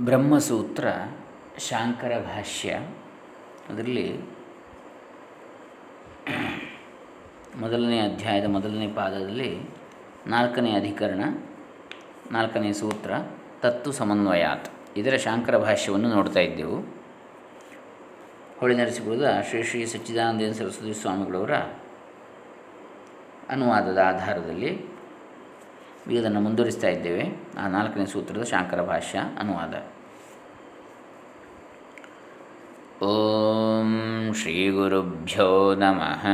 ಬ್ರಹ್ಮಸೂತ್ರ ಶಾಂಕರ ಭಾಷ್ಯ. ಅದರಲ್ಲಿ ಮೊದಲನೇ ಅಧ್ಯಾಯದ ಮೊದಲನೇ ಪಾದದಲ್ಲಿ ನಾಲ್ಕನೇ ಅಧಿಕರಣ, ನಾಲ್ಕನೇ ಸೂತ್ರ, ತತ್ತು ಸಮನ್ವಯಾತ್. ಇದರ ಶಾಂಕರ ಭಾಷ್ಯವನ್ನು ನೋಡ್ತಾ ಇದ್ದೆವು. ಹೊಳೆ ನರಸಿಪುರದ ಶ್ರೀ ಶ್ರೀ ಸಚ್ಚಿದಾನಂದ ಸರಸ್ವತಿ ಸ್ವಾಮಿಗಳವರ ಅನುವಾದದ ಆಧಾರದಲ್ಲಿ ಈಗ ಅದನ್ನು ಮುಂದುವರಿಸ್ತಾ ಇದ್ದೇವೆ. ಆ ನಾಲ್ಕನೇ ಸೂತ್ರದ ಶಾಂಕರ ಭಾಷ್ಯ ಅನುವಾದ. ಓಂ ಶ್ರೀ ಗುರುಭ್ಯೋ ನಮಃ.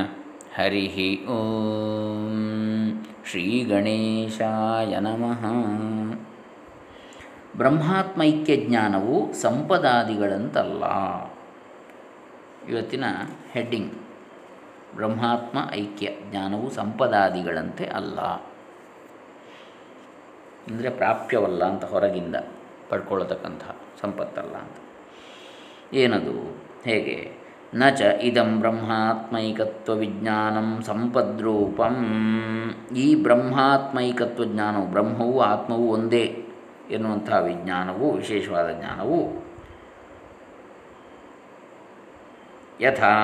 ಹರಿ ಓಂ ಶ್ರೀ ಗಣೇಶಾಯ ನಮಃ. ಬ್ರಹ್ಮಾತ್ಮೈಕ್ಯ ಜ್ಞಾನವು ಸಂಪದಾದಿಗಳಂತಲ್ಲ. ಇವತ್ತಿನ ಹೆಡ್ಡಿಂಗ್. ಬ್ರಹ್ಮಾತ್ಮ ಐಕ್ಯ ಜ್ಞಾನವು ಸಂಪದಾದಿಗಳಂತೆ ಅಲ್ಲ. ಅಂದರೆ ಪ್ರಾಪ್ಯವಲ್ಲ ಅಂತ ಹೊರಗಿಂದ ಪಡ್ಕೊಳ್ಳತಕ್ಕಂತಹ ಸಂಪತ್ತಲ್ಲ ಅಂತ. ಏನದು? ಹೇಗೆ? ನ ಚ ಇದಂ ಬ್ರಹ್ಮಾತ್ಮೈಕತ್ವ ವಿಜ್ಞಾನಂ ಸಂಪದ್ರೂಪಂ. ಈ ಬ್ರಹ್ಮಾತ್ಮೈಕತ್ವ ಜ್ಞಾನವು ಬ್ರಹ್ಮವು ಆತ್ಮವು ಒಂದೇ ಎನ್ನುವಂತಹ ವಿಜ್ಞಾನವು, ವಿಶೇಷವಾದ ಜ್ಞಾನವು ಯಥಾ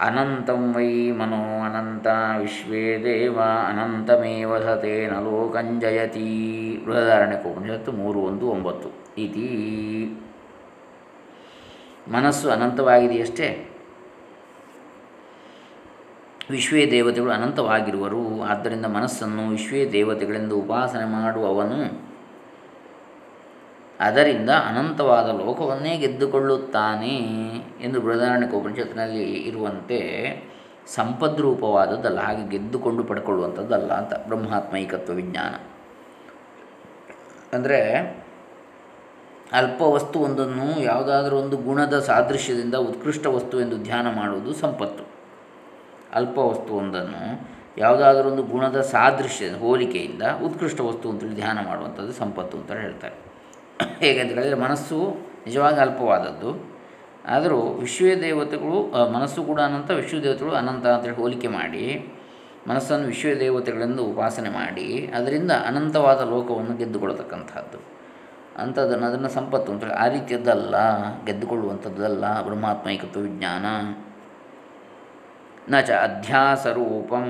ಅನಂತಂ ವೈ ಮನೋ ಅನಂತ ವಿಶ್ವೇ ದೇವ ಅನಂತಮೇವ ಸತೇನ ಲೋಕಂಜಯತಿ ಬೃಹದಾರಣ್ಯಕೋಪನಿಷತ್ತು ಮೂರು, ಒಂದು, ಒಂಬತ್ತು ಇತಿ ಮನಸ್ಸು ಅನಂತವಾಗಿದೆಯಷ್ಟೇ? ವಿಶ್ವೇ ದೇವತೆಗಳು ಅನಂತವಾಗಿರುವರು. ಆದ್ದರಿಂದ ಮನಸ್ಸನ್ನು ವಿಶ್ವೇ ದೇವತೆಗಳೆಂದು ಉಪಾಸನೆ ಮಾಡುವವನು ಅದರಿಂದ ಅನಂತವಾದ ಲೋಕವನ್ನೇ ಗೆದ್ದುಕೊಳ್ಳುತ್ತಾನೆ ಎಂದು ಉಪನಿಷತ್ತಿನಲ್ಲಿ ಇರುವಂತೆ ಸಂಪದ್ರೂಪವಾದದ್ದಲ್ಲ, ಹಾಗೆ ಗೆದ್ದುಕೊಂಡು ಪಡ್ಕೊಳ್ಳುವಂಥದ್ದಲ್ಲ ಅಂತ ಬ್ರಹ್ಮಾತ್ಮೈಕತ್ವ ವಿಜ್ಞಾನ. ಅಂದರೆ ಅಲ್ಪ ವಸ್ತು ಒಂದನ್ನು ಯಾವುದಾದ್ರೂ ಒಂದು ಗುಣದ ಸಾದೃಶ್ಯದಿಂದ ಉತ್ಕೃಷ್ಟ ವಸ್ತು ಎಂದು ಧ್ಯಾನ ಮಾಡುವುದು ಸಂಪತ್ತು. ಅಲ್ಪ ವಸ್ತು ಒಂದನ್ನು ಯಾವುದಾದ್ರೂ ಒಂದು ಗುಣದ ಸಾದೃಶ್ಯ ಹೋಲಿಕೆಯಿಂದ ಉತ್ಕೃಷ್ಟ ವಸ್ತು ಅಂತೇಳಿ ಧ್ಯಾನ ಮಾಡುವಂಥದ್ದು ಸಂಪತ್ತು ಅಂತ ಹೇಳ್ತಾರೆ. ಹೇಗೆ ಅಂತ ಹೇಳಿದರೆ ಮನಸ್ಸು ನಿಜವಾಗಿ ಅಲ್ಪವಾದದ್ದು. ಆದರೂ ವಿಶ್ವ ದೇವತೆಗಳು ಮನಸ್ಸು ಕೂಡ ಅನಂತ ವಿಶ್ವ ದೇವತೆಗಳು ಅನಂತ ಅಂತೇಳಿ ಹೋಲಿಕೆ ಮಾಡಿ, ಮನಸ್ಸನ್ನು ವಿಶ್ವ ದೇವತೆಗಳೆಂದು ಉಪಾಸನೆ ಮಾಡಿ, ಅದರಿಂದ ಅನಂತವಾದ ಲೋಕವನ್ನು ಗೆದ್ದುಕೊಳ್ಳತಕ್ಕಂಥದ್ದು ಅಂಥದ್ದನ್ನು, ಅದನ್ನು ಸಂಪತ್ತು ಅಂತೇಳಿ ಆ ರೀತಿಯದ್ದಲ್ಲ, ಗೆದ್ದುಕೊಳ್ಳುವಂಥದ್ದಲ್ಲ ಬ್ರಹ್ಮಾತ್ಮೈಕತ್ವ ವಿಜ್ಞಾನ ನ ಚ ಅಧ್ಯಾಸರೂಪಂ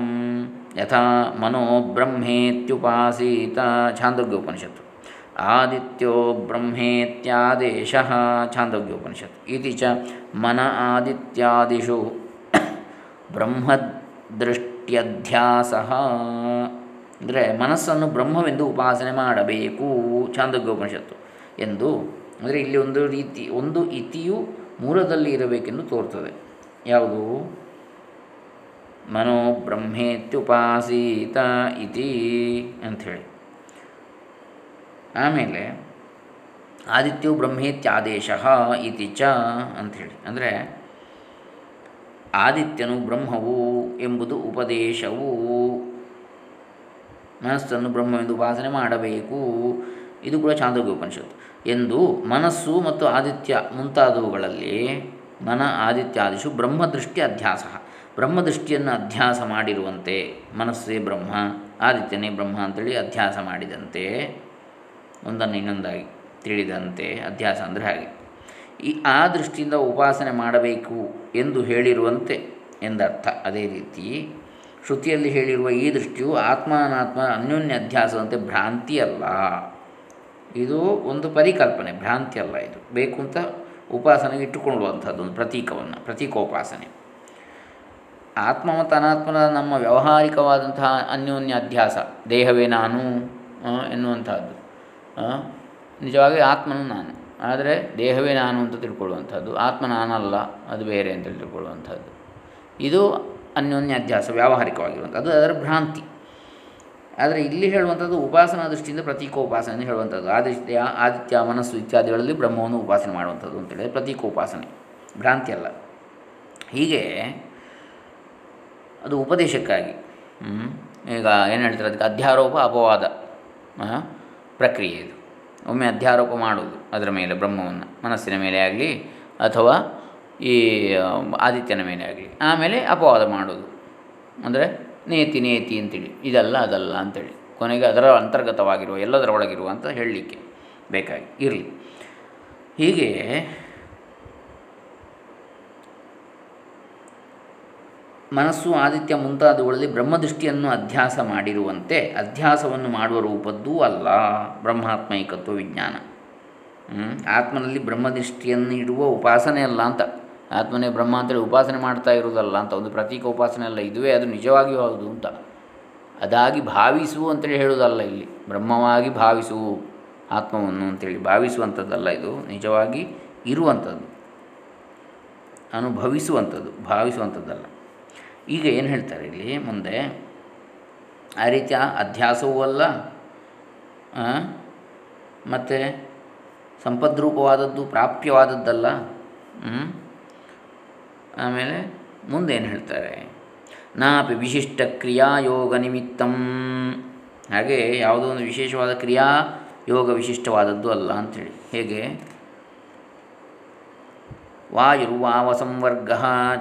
ಯಥಾ ಮನೋ ಬ್ರಹ್ಮೇತ್ಯುಪಾಸೀತ. ಛಾಂದೋಗ್ಯೋಪನಿಷತ್ತು. ಆದಿತ್ಯೋ ಬ್ರಹ್ಮೇತ್ಯಾದೇಶ ಛಾಂದೋಗ್ಯೋಪನಿಷತ್ ಇತಿ ಚ ಮನ ಆದಿತ್ಯಾದಿಷು ಬ್ರಹ್ಮದೃಷ್ಟ್ಯಧ್ಯಾಸ ಅಂದರೆ ಮನಸ್ಸನ್ನು ಬ್ರಹ್ಮವೆಂದು ಉಪಾಸನೆ ಮಾಡಬೇಕು, ಛಾಂದೋಗ್ಯೋಪನಿಷತ್ತು ಎಂದು. ಅಂದರೆ ಇಲ್ಲಿ ಒಂದು ರೀತಿ, ಒಂದು ಇತಿಯು ಮೂಲದಲ್ಲಿ ಇರಬೇಕೆಂದು ತೋರ್ತದೆ. ಯಾವುದು? ಮನೋ ಬ್ರಹ್ಮೇತ್ಯುಪಾಸೀತ ಇತಿ ಅಂಥೇಳಿ. ಆಮೇಲೆ ಆದಿತ್ಯವು ಬ್ರಹ್ಮೇತ್ಯಾದೇಶ ಇತಿ ಚ ಅಂಥೇಳಿ. ಅಂದರೆ ಆದಿತ್ಯನು ಬ್ರಹ್ಮವು ಎಂಬುದು ಉಪದೇಶವು. ಮನಸ್ಸನ್ನು ಬ್ರಹ್ಮವೆಂದು ಉಪಾಸನೆ ಮಾಡಬೇಕು. ಇದು ಕೂಡ ಚಾಂದೋಗ್ಯ ಉಪನಿಷತ್ತು ಎಂದು ಮನಸ್ಸು ಮತ್ತು ಆದಿತ್ಯ ಮುಂತಾದವುಗಳಲ್ಲಿ ಮನ ಆದಿತ್ಯಾದಿಶು ಬ್ರಹ್ಮದೃಷ್ಟಿ ಅಧ್ಯಾಸ. ಬ್ರಹ್ಮದೃಷ್ಟಿಯನ್ನು ಅಧ್ಯಾಸ ಮಾಡಿರುವಂತೆ ಮನಸ್ಸೇ ಬ್ರಹ್ಮ, ಆದಿತ್ಯನೇ ಬ್ರಹ್ಮ ಅಂತೇಳಿ ಅಧ್ಯಾಸ ಮಾಡಿದಂತೆ ಒಂದನ್ನು ಇನ್ನೊಂದಾಗಿ ತಿಳಿದಂತೆ ಅಧ್ಯಾಸ ಅಂದರೆ ಹಾಗೆ. ಈ ಆ ದೃಷ್ಟಿಯಿಂದ ಉಪಾಸನೆ ಮಾಡಬೇಕು ಎಂದು ಹೇಳಿರುವಂತೆ ಎಂದರ್ಥ. ಅದೇ ರೀತಿ ಶ್ರುತಿಯಲ್ಲಿ ಹೇಳಿರುವ ಈ ದೃಷ್ಟಿಯು ಆತ್ಮ ಅನಾತ್ಮ ಅನ್ಯೋನ್ಯ ಅಧ್ಯಾಸದಂತೆ ಭ್ರಾಂತಿ ಅಲ್ಲ. ಇದು ಒಂದು ಪರಿಕಲ್ಪನೆ, ಭ್ರಾಂತಿ ಅಲ್ಲ ಇದು. ಬೇಕು ಅಂತ ಉಪಾಸನೆಗೆ ಇಟ್ಟುಕೊಳ್ಳುವಂಥದ್ದು ಒಂದು ಪ್ರತೀಕವನ್ನು, ಪ್ರತೀಕೋಪಾಸನೆ. ಆತ್ಮ ಮತ್ತು ಅನಾತ್ಮನ ನಮ್ಮ ವ್ಯಾವಹಾರಿಕವಾದಂತಹ ಅನ್ಯೋನ್ಯ ಅಧ್ಯಾಸ, ದೇಹವೇ ನಾನು ಎನ್ನುವಂಥದ್ದು. ನಿಜವಾಗಿ ಆತ್ಮನು ನಾನು. ಆದರೆ ದೇಹವೇ ನಾನು ಅಂತ ತಿಳ್ಕೊಳ್ಳುವಂಥದ್ದು. ಆತ್ಮ ನಾನಲ್ಲ, ಅದು ಬೇರೆ ಅಂತ ತಿಳ್ಕೊಳ್ಳುವಂಥದ್ದು. ಇದು ಅನ್ಯೋನ್ಯ ಅಧ್ಯಾಸ, ವ್ಯಾವಹಾರಿಕವಾಗಿರುವಂಥದ್ದು. ಅದರ ಭ್ರಾಂತಿ. ಆದರೆ ಇಲ್ಲಿ ಹೇಳುವಂಥದ್ದು ಉಪಾಸನಾ ದೃಷ್ಟಿಯಿಂದ ಪ್ರತೀಕೋಪಾಸನೆ ಹೇಳುವಂಥದ್ದು. ಆದಿತ್ಯ ಆದಿತ್ಯ ಮನಸ್ಸು ಇತ್ಯಾದಿಗಳಲ್ಲಿ ಬ್ರಹ್ಮವನ್ನು ಉಪಾಸನೆ ಮಾಡುವಂಥದ್ದು ಅಂತೇಳಿದರೆ ಪ್ರತೀಕೋಪಾಸನೆ. ಭ್ರಾಂತಿ ಅಲ್ಲ. ಹೀಗೆ ಅದು ಉಪದೇಶಕ್ಕಾಗಿ. ಈಗ ಏನು ಹೇಳ್ತಾರೆ? ಅದಕ್ಕೆ ಅಧ್ಯಾರೋಪ ಅಪವಾದ. ಪ್ರಕ್ರಿಯೆ ಇದು. ಒಮ್ಮೆ ಅಧ್ಯಾರೋಪ ಮಾಡುವುದು, ಅದರ ಮೇಲೆ, ಬ್ರಹ್ಮವನ್ನು ಮನಸ್ಸಿನ ಮೇಲೆ ಆಗಲಿ ಅಥವಾ ಈ ಆದಿತ್ಯನ ಮೇಲೆ ಆಗಲಿ. ಆಮೇಲೆ ಅಪವಾದ ಮಾಡೋದು ಅಂದರೆ ನೇತಿ ನೇತಿ ಅಂತೇಳಿ, ಇದಲ್ಲ, ಅದಲ್ಲ ಅಂತೇಳಿ. ಕೊನೆಗೆ ಅದರ ಅಂತರ್ಗತವಾಗಿರುವ, ಎಲ್ಲದರ ಒಳಗಿರುವ ಅಂತ ಹೇಳಲಿಕ್ಕೆ ಬೇಕಾಗಿ, ಇರಲಿ. ಹೀಗೆ ಮನಸ್ಸು ಆದಿತ್ಯ ಮುಂತಾದವುಗಳಲ್ಲಿ ಬ್ರಹ್ಮದೃಷ್ಟಿಯನ್ನು ಅಧ್ಯಾಸ ಮಾಡಿರುವಂತೆ ಅಧ್ಯಾಸವನ್ನು ಮಾಡುವ ರೂಪದ್ದೂ ಅಲ್ಲ. ಬ್ರಹ್ಮಾತ್ಮೈಕತ್ವ ವಿಜ್ಞಾನ. ಆತ್ಮನಲ್ಲಿ ಬ್ರಹ್ಮದೃಷ್ಟಿಯನ್ನು ಇಡುವ ಉಪಾಸನೆ ಅಲ್ಲ ಅಂತ. ಆತ್ಮನೇ ಬ್ರಹ್ಮ ಅಂತೇಳಿ ಉಪಾಸನೆ ಮಾಡ್ತಾ ಇರೋದಲ್ಲ ಅಂತ, ಒಂದು ಪ್ರತೀಕ ಉಪಾಸನೆ ಅಲ್ಲ, ಇದುವೇ ಅದು ನಿಜವಾಗಿಯೂ ಹೌದು ಅಂತ. ಅದಾಗಿ ಭಾವಿಸು ಅಂತೇಳಿ ಹೇಳುವುದಲ್ಲ ಇಲ್ಲಿ. ಬ್ರಹ್ಮವಾಗಿ ಭಾವಿಸು ಆತ್ಮವನ್ನು ಅಂತೇಳಿ ಭಾವಿಸುವಂಥದ್ದಲ್ಲ ಇದು, ನಿಜವಾಗಿ ಇರುವಂಥದ್ದು, ಅನುಭವಿಸುವಂಥದ್ದು, ಭಾವಿಸುವಂಥದ್ದಲ್ಲ. ಈಗ ಏನು ಹೇಳ್ತಾರೆ ಇಲ್ಲಿ ಮುಂದೆ? ಆ ರೀತಿಯ ಅಧ್ಯಾಸವೂ ಅಲ್ಲ ಮತ್ತು ಸಂಪದ್ರೂಪವಾದದ್ದು ಪ್ರಾಪ್ಯವಾದದ್ದಲ್ಲ ಆಮೇಲೆ ಮುಂದೇನು ಹೇಳ್ತಾರೆ? ನಾಪಿ ವಿಶಿಷ್ಟ ಕ್ರಿಯಾಯೋಗ ನಿಮಿತ್ತಂ. ಹಾಗೆ ಯಾವುದೋ ಒಂದು ವಿಶೇಷವಾದ ಕ್ರಿಯಾ ಯೋಗ ವಿಶಿಷ್ಟವಾದದ್ದು ಅಲ್ಲ ಅಂಥೇಳಿ ಹೇಗೆ? ವಾಯುರ್ವಾವ ಸಂವರ್ಗ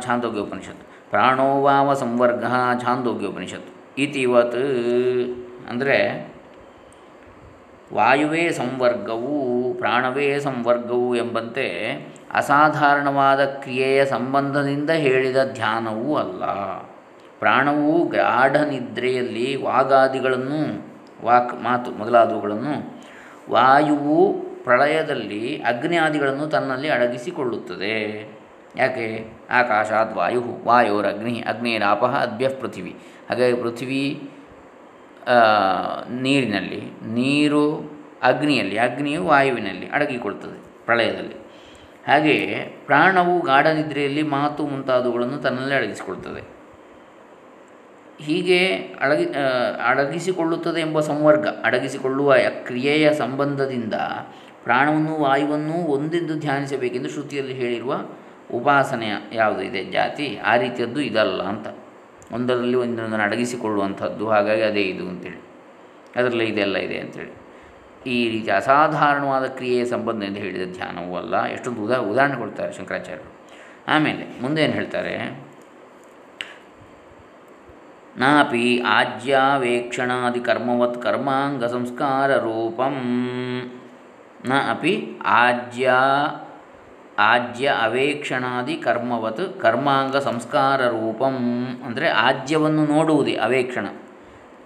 ಛಾಂದೋಗ್ಯೋಪನಿಷತ್ತು. ಪ್ರಾಣೋ ವಾವ ಸಂವರ್ಗ ಛಾಂದೋಗ್ಯೋಪನಿಷತ್ತು ಇತಿವತ್ ಅಂದರೆ ವಾಯುವೇ ಸಂವರ್ಗವು ಪ್ರಾಣವೇ ಸಂವರ್ಗವು ಎಂಬಂತೆ ಅಸಾಧಾರಣವಾದ ಕ್ರಿಯೆಯ ಸಂಬಂಧದಿಂದ ಹೇಳಿದ ಧ್ಯಾನವೂ ಅಲ್ಲ. ಪ್ರಾಣವು ಗಾಢ ನಿದ್ರೆಯಲ್ಲಿ ವಾಗಾದಿಗಳನ್ನು, ವಾಕ್ ಮಾತು ಮೊದಲಾದವುಗಳನ್ನು, ವಾಯುವು ಪ್ರಳಯದಲ್ಲಿ ಅಗ್ನಿಯಾದಿಗಳನ್ನು ತನ್ನಲ್ಲಿ ಅಡಗಿಸಿಕೊಳ್ಳುತ್ತದೆ. ಯಾಕೆ? ಆಕಾಶಾತ್ ವಾಯು ವಾಯೋರಗ್ನಿ ಅಗ್ನಿರಾಪ ಅದ್ಭ್ಯ ಪೃಥಿವಿ. ಹಾಗಾಗಿ ಪೃಥ್ವಿ ನೀರಿನಲ್ಲಿ, ನೀರು ಅಗ್ನಿಯಲ್ಲಿ, ಅಗ್ನಿಯು ವಾಯುವಿನಲ್ಲಿ ಅಡಗಿಕೊಳ್ತದೆ ಪ್ರಳಯದಲ್ಲಿ. ಹಾಗೆಯೇ ಪ್ರಾಣವು ಗಾಢ ನಿದ್ರೆಯಲ್ಲಿ ಮಾತು ಮುಂತಾದವುಗಳನ್ನು ತನ್ನಲ್ಲಿ ಅಡಗಿಸಿಕೊಳ್ತದೆ ಹೀಗೆ ಅಡಗಿ ಅಡಗಿಸಿಕೊಳ್ಳುತ್ತದೆ ಎಂಬ ಸಂವರ್ಗ, ಅಡಗಿಸಿಕೊಳ್ಳುವ ಕ್ರಿಯೆಯ ಸಂಬಂಧದಿಂದ ಪ್ರಾಣವನ್ನು ವಾಯುವನ್ನು ಒಂದೆಂದು ಧ್ಯಾನಿಸಬೇಕೆಂದು ಶ್ರುತಿಯಲ್ಲಿ ಹೇಳಿರುವ ಉಪಾಸನೆಯ ಯಾವುದು ಇದೆ ಜಾತಿ, ಆ ರೀತಿಯದ್ದು ಇದಲ್ಲ ಅಂತ. ಒಂದರಲ್ಲಿ ಒಂದೊಂದನ್ನು ಅಡಗಿಸಿಕೊಳ್ಳುವಂಥದ್ದು, ಹಾಗಾಗಿ ಅದೇ ಇದು ಅಂತೇಳಿ. ಅದರಲ್ಲಿ ಇದೆಲ್ಲ ಇದೆ ಅಂತೇಳಿ. ಈ ರೀತಿ ಅಸಾಧಾರಣವಾದ ಕ್ರಿಯೆಯ ಸಂಬಂಧದಿಂದ ಹೇಳಿದ ಧ್ಯಾನವೂ ಅಲ್ಲ, ಎಷ್ಟೊಂದು ಉದಾ ಉದಾಹರಣೆ ಕೊಡ್ತಾರೆ ಶಂಕರಾಚಾರ್ಯರು. ಆಮೇಲೆ ಮುಂದೆ ಏನು ಹೇಳ್ತಾರೆ? ನಾಪಿ ಆಜ್ಯಾವೇಕ್ಷಣಾದಿ ಕರ್ಮವತ್ ಕರ್ಮಾಂಗ ಸಂಸ್ಕಾರ ರೂಪಂ. ನ ಅಪಿ ಆಜ್ಯ ಆಜ್ಯ ಅವೇಕ್ಷಣಾದಿ ಕರ್ಮವತ್ ಕರ್ಮಾಂಗ ಸಂಸ್ಕಾರ ರೂಪಂ. ಅಂದರೆ ಆಜ್ಯವನ್ನು ನೋಡುವುದೇ ಅವೇಕ್ಷಣ.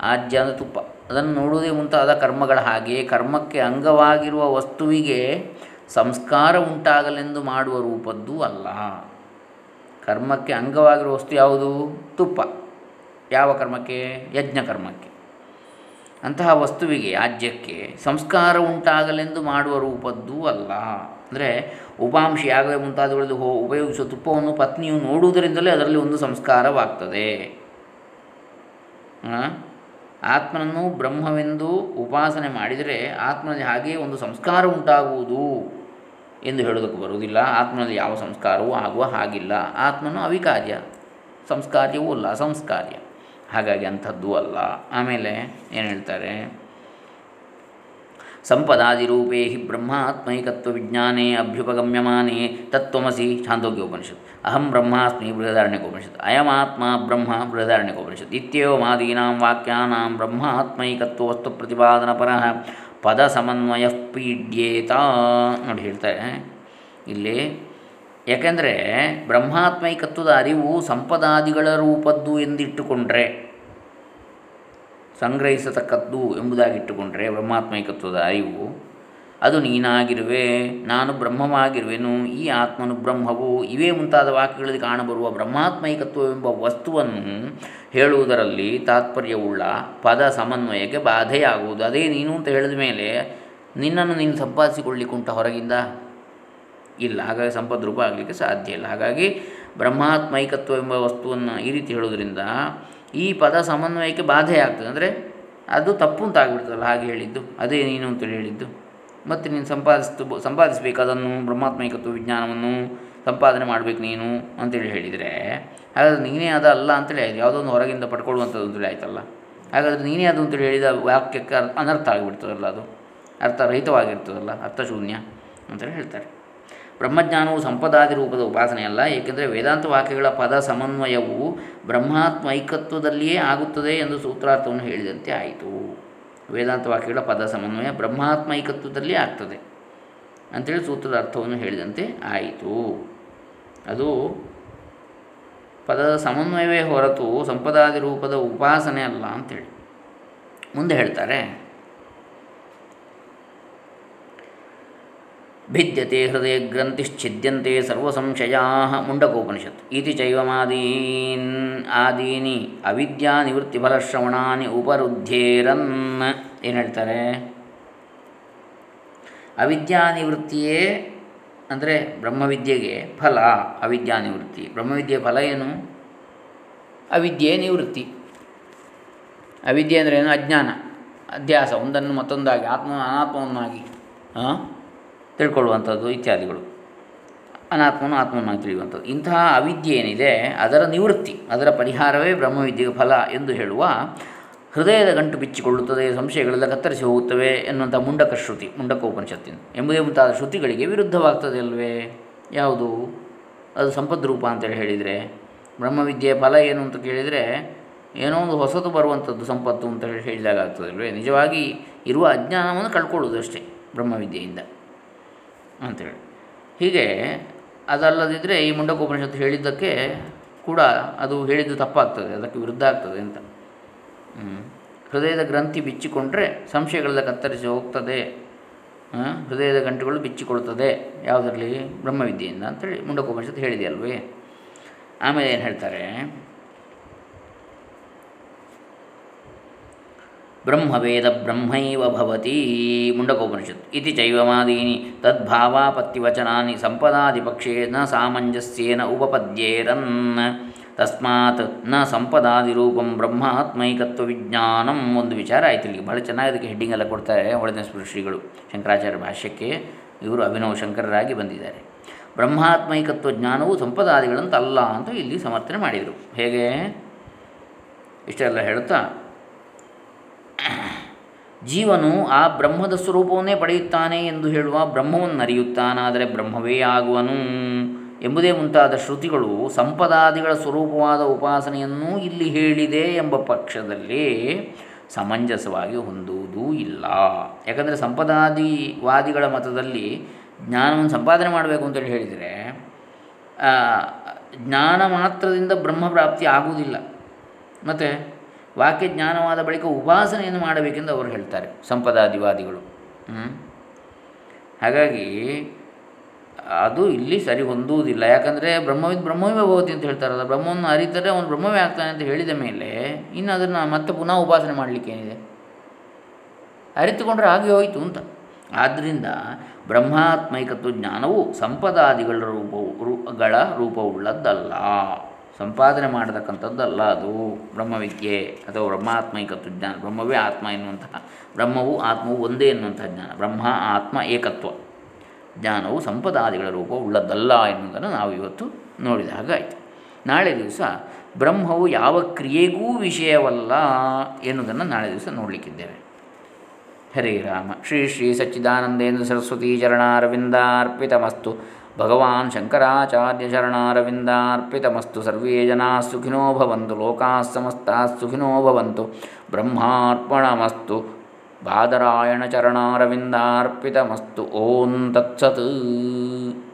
ಆಜ್ಯ ಅಂದರೆ ತುಪ್ಪ. ಅದನ್ನು ನೋಡುವುದೇ ಮುಂತಾದ ಕರ್ಮಗಳ ಹಾಗೆ ಕರ್ಮಕ್ಕೆ ಅಂಗವಾಗಿರುವ ವಸ್ತುವಿಗೆ ಸಂಸ್ಕಾರ ಉಂಟಾಗಲೆಂದು ಮಾಡುವ ರೂಪದ್ದು ಅಲ್ಲ. ಕರ್ಮಕ್ಕೆ ಅಂಗವಾಗಿರುವ ವಸ್ತು ಯಾವುದು? ತುಪ್ಪ. ಯಾವ ಕರ್ಮಕ್ಕೆ? ಯಜ್ಞ ಕರ್ಮಕ್ಕೆ. ಅಂತಹ ವಸ್ತುವಿಗೆ ಆಜ್ಯಕ್ಕೆ ಸಂಸ್ಕಾರ ಉಂಟಾಗಲೆಂದು ಮಾಡುವ ರೂಪದ್ದೂ ಅಲ್ಲ. ಅಂದರೆ ಉಪಾಂಶ ಯಾಗವೇ ಮುಂತಾದವುಗಳಲ್ಲಿ ಹೋ ಉಪಯೋಗಿಸುವ ತುಪ್ಪವನ್ನು ಪತ್ನಿಯು ನೋಡುವುದರಿಂದಲೇ ಅದರಲ್ಲಿ ಒಂದು ಸಂಸ್ಕಾರವಾಗ್ತದೆ. ಆತ್ಮನನ್ನು ಬ್ರಹ್ಮವೆಂದು ಉಪಾಸನೆ ಮಾಡಿದರೆ ಆತ್ಮನಲ್ಲಿ ಹಾಗೆಯೇ ಒಂದು ಸಂಸ್ಕಾರ ಉಂಟಾಗುವುದು ಎಂದು ಹೇಳೋದಕ್ಕೆ ಬರುವುದಿಲ್ಲ. ಆತ್ಮನಲ್ಲಿ ಯಾವ ಸಂಸ್ಕಾರವೂ ಆಗುವ ಹಾಗಿಲ್ಲ. ಆತ್ಮನು ಅವಿಕಾರ್ಯ. ಸಂಸ್ಕಾರ್ಯವೂ ಅಲ್ಲ, ಅಸಂಸ್ಕಾರ್ಯ. ಹಾಗಾಗಿ ಅಂಥದ್ದು ಅಲ್ಲ. ಆಮೇಲೆ ಏನು ಹೇಳ್ತಾರೆ? ಸಂಪದಾದಿರೂಪೇ ಹಿ ಬ್ರಹ್ಮಾತ್ಮೈಕತ್ವ ವಿಜ್ಞಾನೇ ಅಭ್ಯುಪಗಮ್ಯಮಾನೇ ತತ್ವಮಸಿ ಛಾಂದೋಗ್ಯೋಪನಿಷತ್. ಅಹಂ ಬ್ರಹ್ಮಾಸ್ಮಿ ಬೃಹದಾರಣ್ಯಕೋಪನಿಷತ್ ಅಯಮಾತ್ಮ ಬ್ರಹ್ಮ ಬೃಹದಾರಣ್ಯಕೋಪನಿಷತ್ ಇತ್ಯೇವಮಾದೀನಾಂ ವಾಕ್ಯಾನಾಂ ಬ್ರಹ್ಮಾತ್ಮೈಕತ್ವ ವಸ್ತು ಪ್ರತಿಪಾದನ ಪರಃ ಪದ ಸಮನ್ವಯ ಪೀಡ್ಯೇತ ನೋಡಿ ಹೇಳ್ತಾರೆ. ಇಲ್ಲಿ ಯಾಕೆಂದರೆ ಬ್ರಹ್ಮಾತ್ಮೈಕತ್ವದ ಅರಿವು ಸಂಪದಾದಿಗಳ ರೂಪದ್ದು ಎಂದಿಟ್ಟುಕೊಂಡ್ರೆ ಸಂಗ್ರಹಿಸತಕ್ಕದ್ದು ಎಂಬುದಾಗಿಟ್ಟುಕೊಂಡರೆ ಬ್ರಹ್ಮಾತ್ಮೈಕತ್ವದ ಅರಿವು. ಅದು ನೀನಾಗಿರುವೆ, ನಾನು ಬ್ರಹ್ಮವಾಗಿರುವೆನು, ಈ ಆತ್ಮನು ಬ್ರಹ್ಮವು, ಇವೇ ಮುಂತಾದ ವಾಕ್ಯಗಳಲ್ಲಿ ಕಾಣಬರುವ ಬ್ರಹ್ಮಾತ್ಮೈಕತ್ವವೆಂಬ ವಸ್ತುವನ್ನು ಹೇಳುವುದರಲ್ಲಿ ತಾತ್ಪರ್ಯವುಳ್ಳ ಪದ ಸಮನ್ವಯಕ್ಕೆ ಬಾಧೆಯಾಗುವುದು. ಅದೇ ನೀನು ಅಂತ ಹೇಳಿದ ಮೇಲೆ ನಿನ್ನನ್ನು ನೀನು ಸಂಪಾದಿಸಿಕೊಳ್ಳಿಕ್ಕುಂಟ ಹೊರಗಿಂದ? ಇಲ್ಲ, ಹಾಗಾಗಿ ಸಂಪದ್ರೂಪ ಆಗಲಿಕ್ಕೆ ಸಾಧ್ಯ ಇಲ್ಲ. ಹಾಗಾಗಿ ಬ್ರಹ್ಮಾತ್ಮೈಕತ್ವ ಎಂಬ ವಸ್ತುವನ್ನು ಈ ರೀತಿ ಹೇಳೋದ್ರಿಂದ ಈ ಪದ ಸಮನ್ವಯಕ್ಕೆ ಬಾಧೆ ಆಗ್ತದೆ. ಅಂದರೆ ಅದು ತಪ್ಪು ಅಂತ ಆಗಿಬಿಡ್ತದಲ್ಲ, ಹಾಗೆ ಹೇಳಿದ್ದು. ಅದೇ ನೀನು ಅಂತೇಳಿ ಹೇಳಿದ್ದು. ಮತ್ತು ನೀನು ಸಂಪಾದಿಸ್ತು, ಸಂಪಾದಿಸಬೇಕು. ಅದನ್ನು ಬ್ರಹ್ಮಾತ್ಮೈಕತ್ವ ವಿಜ್ಞಾನವನ್ನು ಸಂಪಾದನೆ ಮಾಡಬೇಕು ನೀನು ಅಂತೇಳಿ ಹೇಳಿದರೆ, ಹಾಗಾದ್ರೆ ನೀನೇ ಅದ ಅಲ್ಲ ಅಂತೇಳಿ ಆಯಿತು. ಯಾವುದೋ ಒಂದು ಹೊರಗಿಂದ ಪಡ್ಕೊಳ್ಳುವಂಥದ್ದು ಅಂತೇಳಿ ಆಯ್ತಲ್ಲ. ಹಾಗಾದರೆ ನೀನೇ ಅದು ಅಂತೇಳಿ ಹೇಳಿದ ವಾಕ್ಯಕ್ಕೆ ಅನರ್ಥ ಆಗಿಬಿಡ್ತದಲ್ಲ ಅದು. ಅರ್ಥರಹಿತವಾಗಿರ್ತದಲ್ಲ ಅರ್ಥಶೂನ್ಯ ಅಂತೇಳಿ ಹೇಳ್ತಾರೆ. ಬ್ರಹ್ಮಜ್ಞಾನವು ಸಂಪದಾದಿ ರೂಪದ ಉಪಾಸನೆಯಲ್ಲ ಏಕೆಂದರೆ ವೇದಾಂತ ವಾಕ್ಯಗಳ ಪದ ಸಮನ್ವಯವು ಬ್ರಹ್ಮಾತ್ಮೈಕತ್ವದಲ್ಲಿಯೇ ಆಗುತ್ತದೆ ಎಂದು ಸೂತ್ರಾರ್ಥವನ್ನು ಹೇಳಿದಂತೆ ಆಯಿತು. ವೇದಾಂತ ವಾಕ್ಯಗಳ ಪದ ಸಮನ್ವಯ ಬ್ರಹ್ಮಾತ್ಮೈಕತ್ವದಲ್ಲಿ ಆಗ್ತದೆ ಅಂಥೇಳಿ ಸೂತ್ರದ ಅರ್ಥವನ್ನು ಹೇಳಿದಂತೆ ಆಯಿತು. ಅದು ಪದದ ಸಮನ್ವಯವೇ ಹೊರತು ಸಂಪದಾದಿ ರೂಪದ ಉಪಾಸನೆ ಅಲ್ಲ ಅಂಥೇಳಿ ಮುಂದೆ ಹೇಳ್ತಾರೆ ಭಿದ್ಯತೆ ಹೃದಯ ಗ್ರಂಥಿಶ್ಚಿದ್ಯಂತೆ ಸರ್ವಸಂಶಯಾ ಮುಂಡಕೋಪನಿಷತ್ ಇತಿ ಚೈವಮಾದೀನ್ ಆದೀನಿ ಅವಿದ್ಯಾ ನಿವೃತ್ತಿ ಫಲಶ್ರವಣಾನಿ ಉಪರುದ್ಧೇರನ್ ಏನು ಹೇಳ್ತಾರೆ? ಅವಿದ್ಯಾ ನಿವೃತ್ತಿಯೇ ಅಂದರೆ ಬ್ರಹ್ಮವಿದ್ಯೆಗೆ ಫಲ ಅವಿದ್ಯಾ ನಿವೃತ್ತಿ ಬ್ರಹ್ಮವಿದ್ಯೆ ಫಲ ಏನು? ಅವಿದ್ಯೆ ನಿವೃತ್ತಿ. ಅವಿದ್ಯೆ ಅಂದರೆ ಏನು? ಅಜ್ಞಾನ, ಅಧ್ಯಾಸ, ಒಂದನ್ನು ಮತ್ತೊಂದಾಗಿ, ಆತ್ಮ ಅನಾತ್ಮವನ್ನಾಗಿ ತಿಳ್ಕೊಳ್ಳುವಂಥದ್ದು ಇತ್ಯಾದಿಗಳು. ಅನಾತ್ಮನು ಆತ್ಮನಾಗಿ ತಿಳಿಯುವಂಥದ್ದು. ಇಂತಹ ಅವಿದ್ಯೆ ಏನಿದೆ, ಅದರ ನಿವೃತ್ತಿ, ಅದರ ಪರಿಹಾರವೇ ಬ್ರಹ್ಮವಿದ್ಯೆಗೆ ಫಲ ಎಂದು ಹೇಳುವ ಹೃದಯದ ಗಂಟು ಬಿಚ್ಚಿಕೊಳ್ಳುತ್ತದೆ, ಸಂಶಯಗಳೆಲ್ಲ ಕತ್ತರಿಸಿ ಹೋಗುತ್ತವೆ ಎನ್ನುವಂಥ ಮುಂಡಕ ಶ್ರುತಿ, ಮುಂಡಕ ಉಪನಿಷತ್ತಿನ. ಎಂಬುದೇ ಮುಂತಾದ ಶ್ರುತಿಗಳಿಗೆ ವಿರುದ್ಧವಾಗ್ತದೆ ಅಲ್ವೇ ಯಾವುದು? ಅದು ಸಂಪದ್ರೂಪ ಅಂತೇಳಿ ಹೇಳಿದರೆ, ಬ್ರಹ್ಮವಿದ್ಯೆಯ ಫಲ ಏನು ಅಂತ ಕೇಳಿದರೆ, ಏನೋ ಒಂದು ಹೊಸತು ಬರುವಂಥದ್ದು ಸಂಪತ್ತು ಅಂತ ಹೇಳಿ ಹೇಳಿದಾಗ ಆಗ್ತದಲ್ವೇ ನಿಜವಾಗಿ ಇರುವ ಅಜ್ಞಾನವನ್ನು ಕಳ್ಕೊಳ್ಳೋದು ಅಷ್ಟೇ ಬ್ರಹ್ಮವಿದ್ಯೆಯಿಂದ. ಅಂಥೇಳಿ ಹೀಗೆ ಅದಲ್ಲದಿದ್ದರೆ ಈ ಮುಂಡಕೋಪನಿಷತ್ತು ಹೇಳಿದ್ದಕ್ಕೆ ಕೂಡ ಅದು ಹೇಳಿದ್ದು ತಪ್ಪಾಗ್ತದೆ, ಅದಕ್ಕೆ ವಿರುದ್ಧ ಆಗ್ತದೆ ಅಂತ. ಹೃದಯದ ಗ್ರಂಥಿ ಬಿಚ್ಚಿಕೊಂಡ್ರೆ ಸಂಶಯಗಳೆಲ್ಲ ಕತ್ತರಿಸಿ ಹೋಗ್ತದೆ. ಹೃದಯದ ಗಂಟುಗಳು ಬಿಚ್ಚಿಕೊಳ್ತದೆ. ಯಾವುದರಲ್ಲಿ? ಬ್ರಹ್ಮವಿದ್ಯೆಯಿಂದ ಅಂತೇಳಿ ಮುಂಡಕೋಪನಿಷತ್ತು ಹೇಳಿದೆ ಅಲ್ವೇ. ಆಮೇಲೆ ಏನು ಹೇಳ್ತಾರೆ? ಬ್ರಹ್ಮವೇದ ಬ್ರಹ್ಮೈವ ಭವತಿ ಮುಂಡಕೋಪನಿಷತ್ ಇತಿ ಚೈವಮಾದೀನಿ ತದ್ಭಾವಾಪತ್ತಿವಚನಾನಿ ಸಂಪದಾದಿಪಕ್ಷೇನ ಸಾಮಂಜಸ್ಯೇನ ಉಪಪದ್ಯೇರನ್ ತಸ್ಮಾತ್ನ ಸಂಪದಾದಿರೂಪಂ ಬ್ರಹ್ಮಾತ್ಮೈಕತ್ವ ವಿಜ್ಞಾನಂ ಒಂದು ವಿಚಾರ ಆಯಿತು ಇಲ್ಲಿ. ಭಾಳ ಚೆನ್ನಾಗಿ ಅದಕ್ಕೆ ಹೆಡ್ಡಿಂಗ್ ಎಲ್ಲ ಕೊಡ್ತಾರೆ ಒಳದಿನ ಶ್ರೀಗಳು. ಶಂಕರಾಚಾರ್ಯ ಭಾಷ್ಯಕ್ಕೆ ಇವರು ಅಭಿನವ ಶಂಕರರಾಗಿ ಬಂದಿದ್ದಾರೆ. ಬ್ರಹ್ಮಾತ್ಮೈಕತ್ವ ಜ್ಞಾನವು ಸಂಪದಾದಿಗಳಂತಲ್ಲ ಅಂತ ಇಲ್ಲಿ ಸಮರ್ಥನೆ ಮಾಡಿದರು. ಹೇಗೆ? ಇಷ್ಟೆಲ್ಲ ಹೇಳುತ್ತಾ? ಜೀವನು ಆ ಬ್ರಹ್ಮದ ಸ್ವರೂಪವನ್ನೇ ಪಡೆಯುತ್ತಾನೆ ಎಂದು ಹೇಳುವ ಬ್ರಹ್ಮವನ್ನು ಅರಿಯುತ್ತಾನಾದರೆ ಬ್ರಹ್ಮವೇ ಆಗುವನು ಎಂಬುದೇ ಮುಂತಾದ ಶ್ರುತಿಗಳು ಸಂಪದಾದಿಗಳ ಸ್ವರೂಪವಾದ ಉಪಾಸನೆಯನ್ನು ಇಲ್ಲಿ ಹೇಳಿದೆ ಎಂಬ ಪಕ್ಷದಲ್ಲಿ ಸಮಂಜಸವಾಗಿ ಹೊಂದುವುದೂ ಇಲ್ಲ. ಯಾಕಂದರೆ ಸಂಪದಾದಿವಾದಿಗಳ ಮತದಲ್ಲಿ ಜ್ಞಾನವನ್ನು ಸಂಪಾದನೆ ಮಾಡಬೇಕು ಅಂತೇಳಿ ಹೇಳಿದರೆ ಜ್ಞಾನ ಮಾತ್ರದಿಂದ ಬ್ರಹ್ಮಪ್ರಾಪ್ತಿ ಆಗುವುದಿಲ್ಲ. ಮತ್ತು ವಾಕ್ಯ ಜ್ಞಾನವಾದ ಬಳಿಕ ಉಪಾಸನೆಯನ್ನು ಮಾಡಬೇಕೆಂದು ಅವರು ಹೇಳ್ತಾರೆ ಸಂಪದಾದಿವಾದಿಗಳು ಹಾಗಾಗಿ ಅದು ಇಲ್ಲಿ ಸರಿ ಹೊಂದುವುದಿಲ್ಲ. ಯಾಕಂದರೆ ಬ್ರಹ್ಮವಿದ್ ಬ್ರಹ್ಮವೇ ಭವತಿ ಅಂತ ಹೇಳ್ತಾರಲ್ಲ, ಬ್ರಹ್ಮವನ್ನು ಅರಿತರೆ ಅವನು ಬ್ರಹ್ಮವೇ ಆಗ್ತಾನೆ ಅಂತ ಹೇಳಿದ ಮೇಲೆ ಇನ್ನು ಅದನ್ನು ಮತ್ತೆ ಪುನಃ ಉಪಾಸನೆ ಮಾಡಲಿಕ್ಕೇನಿದೆ ಅರಿತುಕೊಂಡ್ರೆ ಹಾಗೆ ಹೋಯಿತು ಅಂತ. ಆದ್ದರಿಂದ ಬ್ರಹ್ಮಾತ್ಮೈಕತ್ವ ಜ್ಞಾನವು ಸಂಪದಾದಿಗಳ ರೂಪವು ಗಳ ರೂಪವುಳ್ಳದ್ದಲ್ಲ. ಸಂಪಾದನೆ ಮಾಡತಕ್ಕಂಥದ್ದಲ್ಲ ಅದು ಬ್ರಹ್ಮವಿದ್ಯೆ ಅಥವಾ ಬ್ರಹ್ಮಾತ್ಮೈಕತ್ವ ಜ್ಞಾನ. ಬ್ರಹ್ಮವೇ ಆತ್ಮ ಎನ್ನುವಂತಹ, ಬ್ರಹ್ಮವು ಆತ್ಮವು ಒಂದೇ ಎನ್ನುವಂತಹ ಜ್ಞಾನ. ಬ್ರಹ್ಮ, ಆತ್ಮ, ಏಕತ್ವ. ಜ್ಞಾನವು ಸಂಪದಾದಿಗಳ ರೂಪ ಉಳ್ಳದ್ದಲ್ಲ ಎನ್ನುವುದನ್ನು ನಾವು ಇವತ್ತು ನೋಡಿದ ಹಾಗಾಯಿತು ನಾಳೆ ದಿವಸ ಬ್ರಹ್ಮವು ಯಾವ ಕ್ರಿಯೆಗೂ ವಿಷಯವಲ್ಲ ಎನ್ನುವುದನ್ನು ನಾಳೆ ದಿವಸ ನೋಡಲಿಕ್ಕಿದ್ದೇವೆ. ಹರೇ ರಾಮ. ಶ್ರೀ ಶ್ರೀ ಸಚ್ಚಿದಾನಂದೇಂದ್ರ ಸರಸ್ವತಿ ಚರಣಾರವಿಂದಾರ್ಪಿತಮಸ್ತು. ಭಗವಾನ್ ಶಂಕರಾಚಾರ್ಯ ಚರಣಾರವಿಂದಾರ್ಪಿತಮಸ್ತು ಸರ್ವೇ ಜನಾ ಸುಖಿನೋ ಭವಂತು, ಲೋಕಾ ಸಮಸ್ತಾ ಸುಖಿನೋ ಭವಂತು, ಬ್ರಹ್ಮಾರ್ಪಣಮಸ್ತು, ಬಾದರಾಯಣ ಚರಣಾರವಿಂದಾರ್ಪಿತಮಸ್ತು ಓಂ ತತ್ಸತ್.